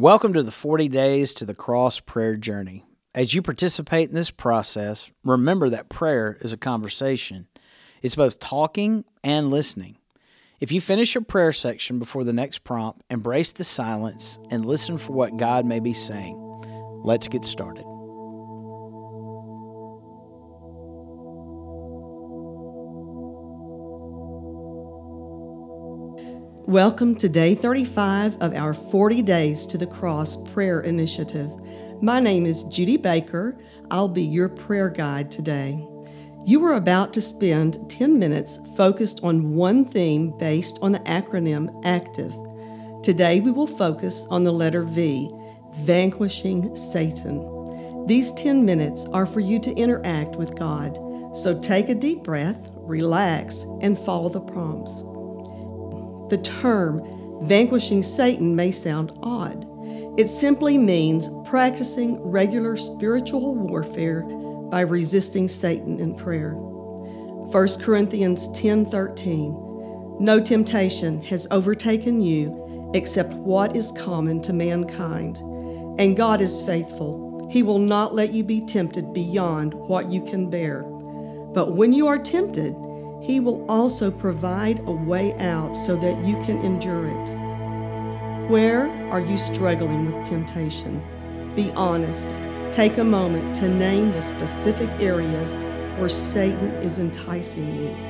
Welcome to the 40 Days to the Cross prayer journey. As you participate in this process, remember that prayer is a conversation. It's both talking and listening. If you finish your prayer section before the next prompt, embrace the silence and listen for what God may be saying. Let's get started. Welcome to day 35 of our 40 Days to the Cross prayer initiative. My name is Judy Baker. I'll be your prayer guide today. You are about to spend 10 minutes focused on one theme based on the acronym ACTIVE. Today we will focus on the letter V, vanquishing Satan. These 10 minutes are for you to interact with God. So take a deep breath, relax, and follow the prompts. The term vanquishing Satan may sound odd. It simply means practicing regular spiritual warfare by resisting Satan in prayer. 1 Corinthians 10:13 No temptation has overtaken you except what is common to mankind, and God is faithful. He will not let you be tempted beyond what you can bear. But when you are tempted, he will also provide a way out so that you can endure it. Where are you struggling with temptation? Be honest. Take a moment to name the specific areas where Satan is enticing you.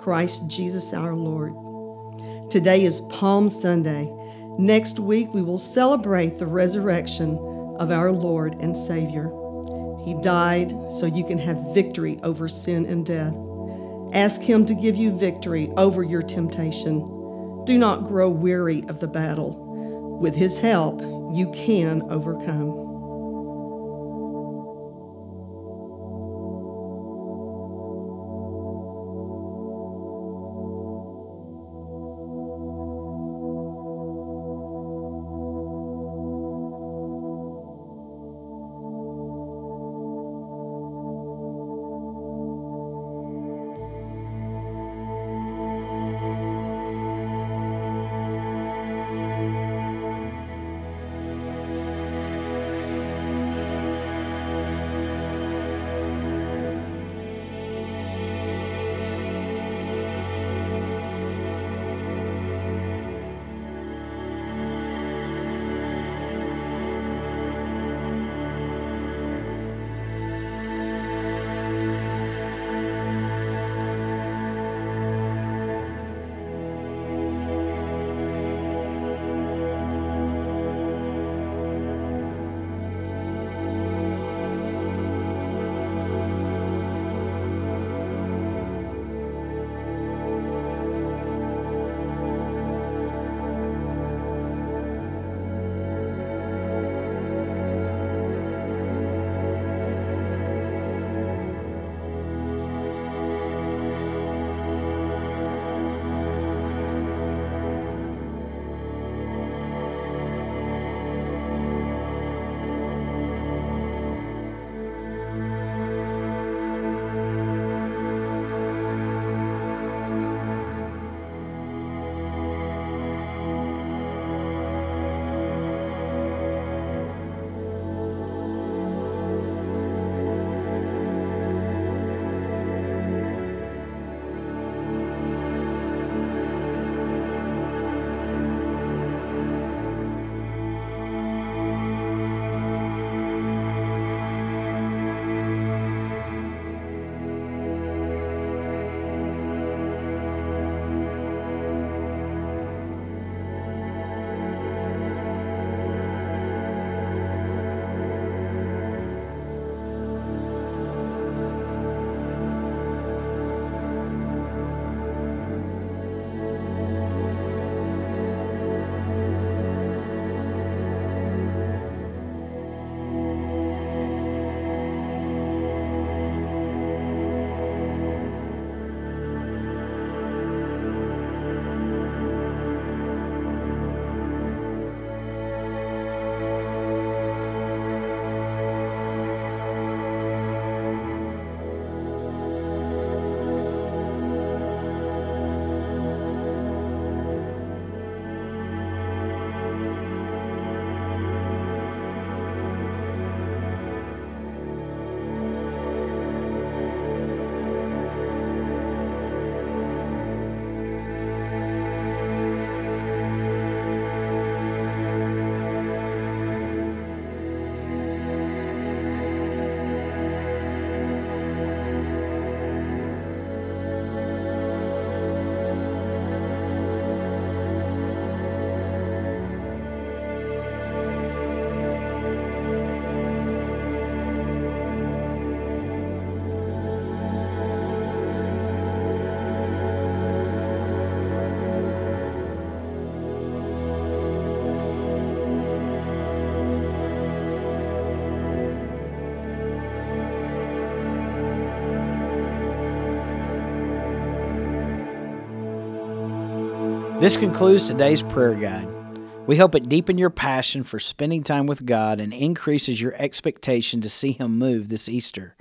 Christ Jesus our Lord. Today is Palm Sunday. Next week, we will celebrate the resurrection of our Lord and Savior. He died so you can have victory over sin and death. Ask Him to give you victory over your temptation. Do not grow weary of the battle. With His help, you can overcome. This concludes today's prayer guide. We hope it deepened your passion for spending time with God and increases your expectation to see Him move this Easter.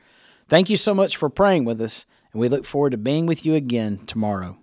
Thank you so much for praying with us, and we look forward to being with you again tomorrow.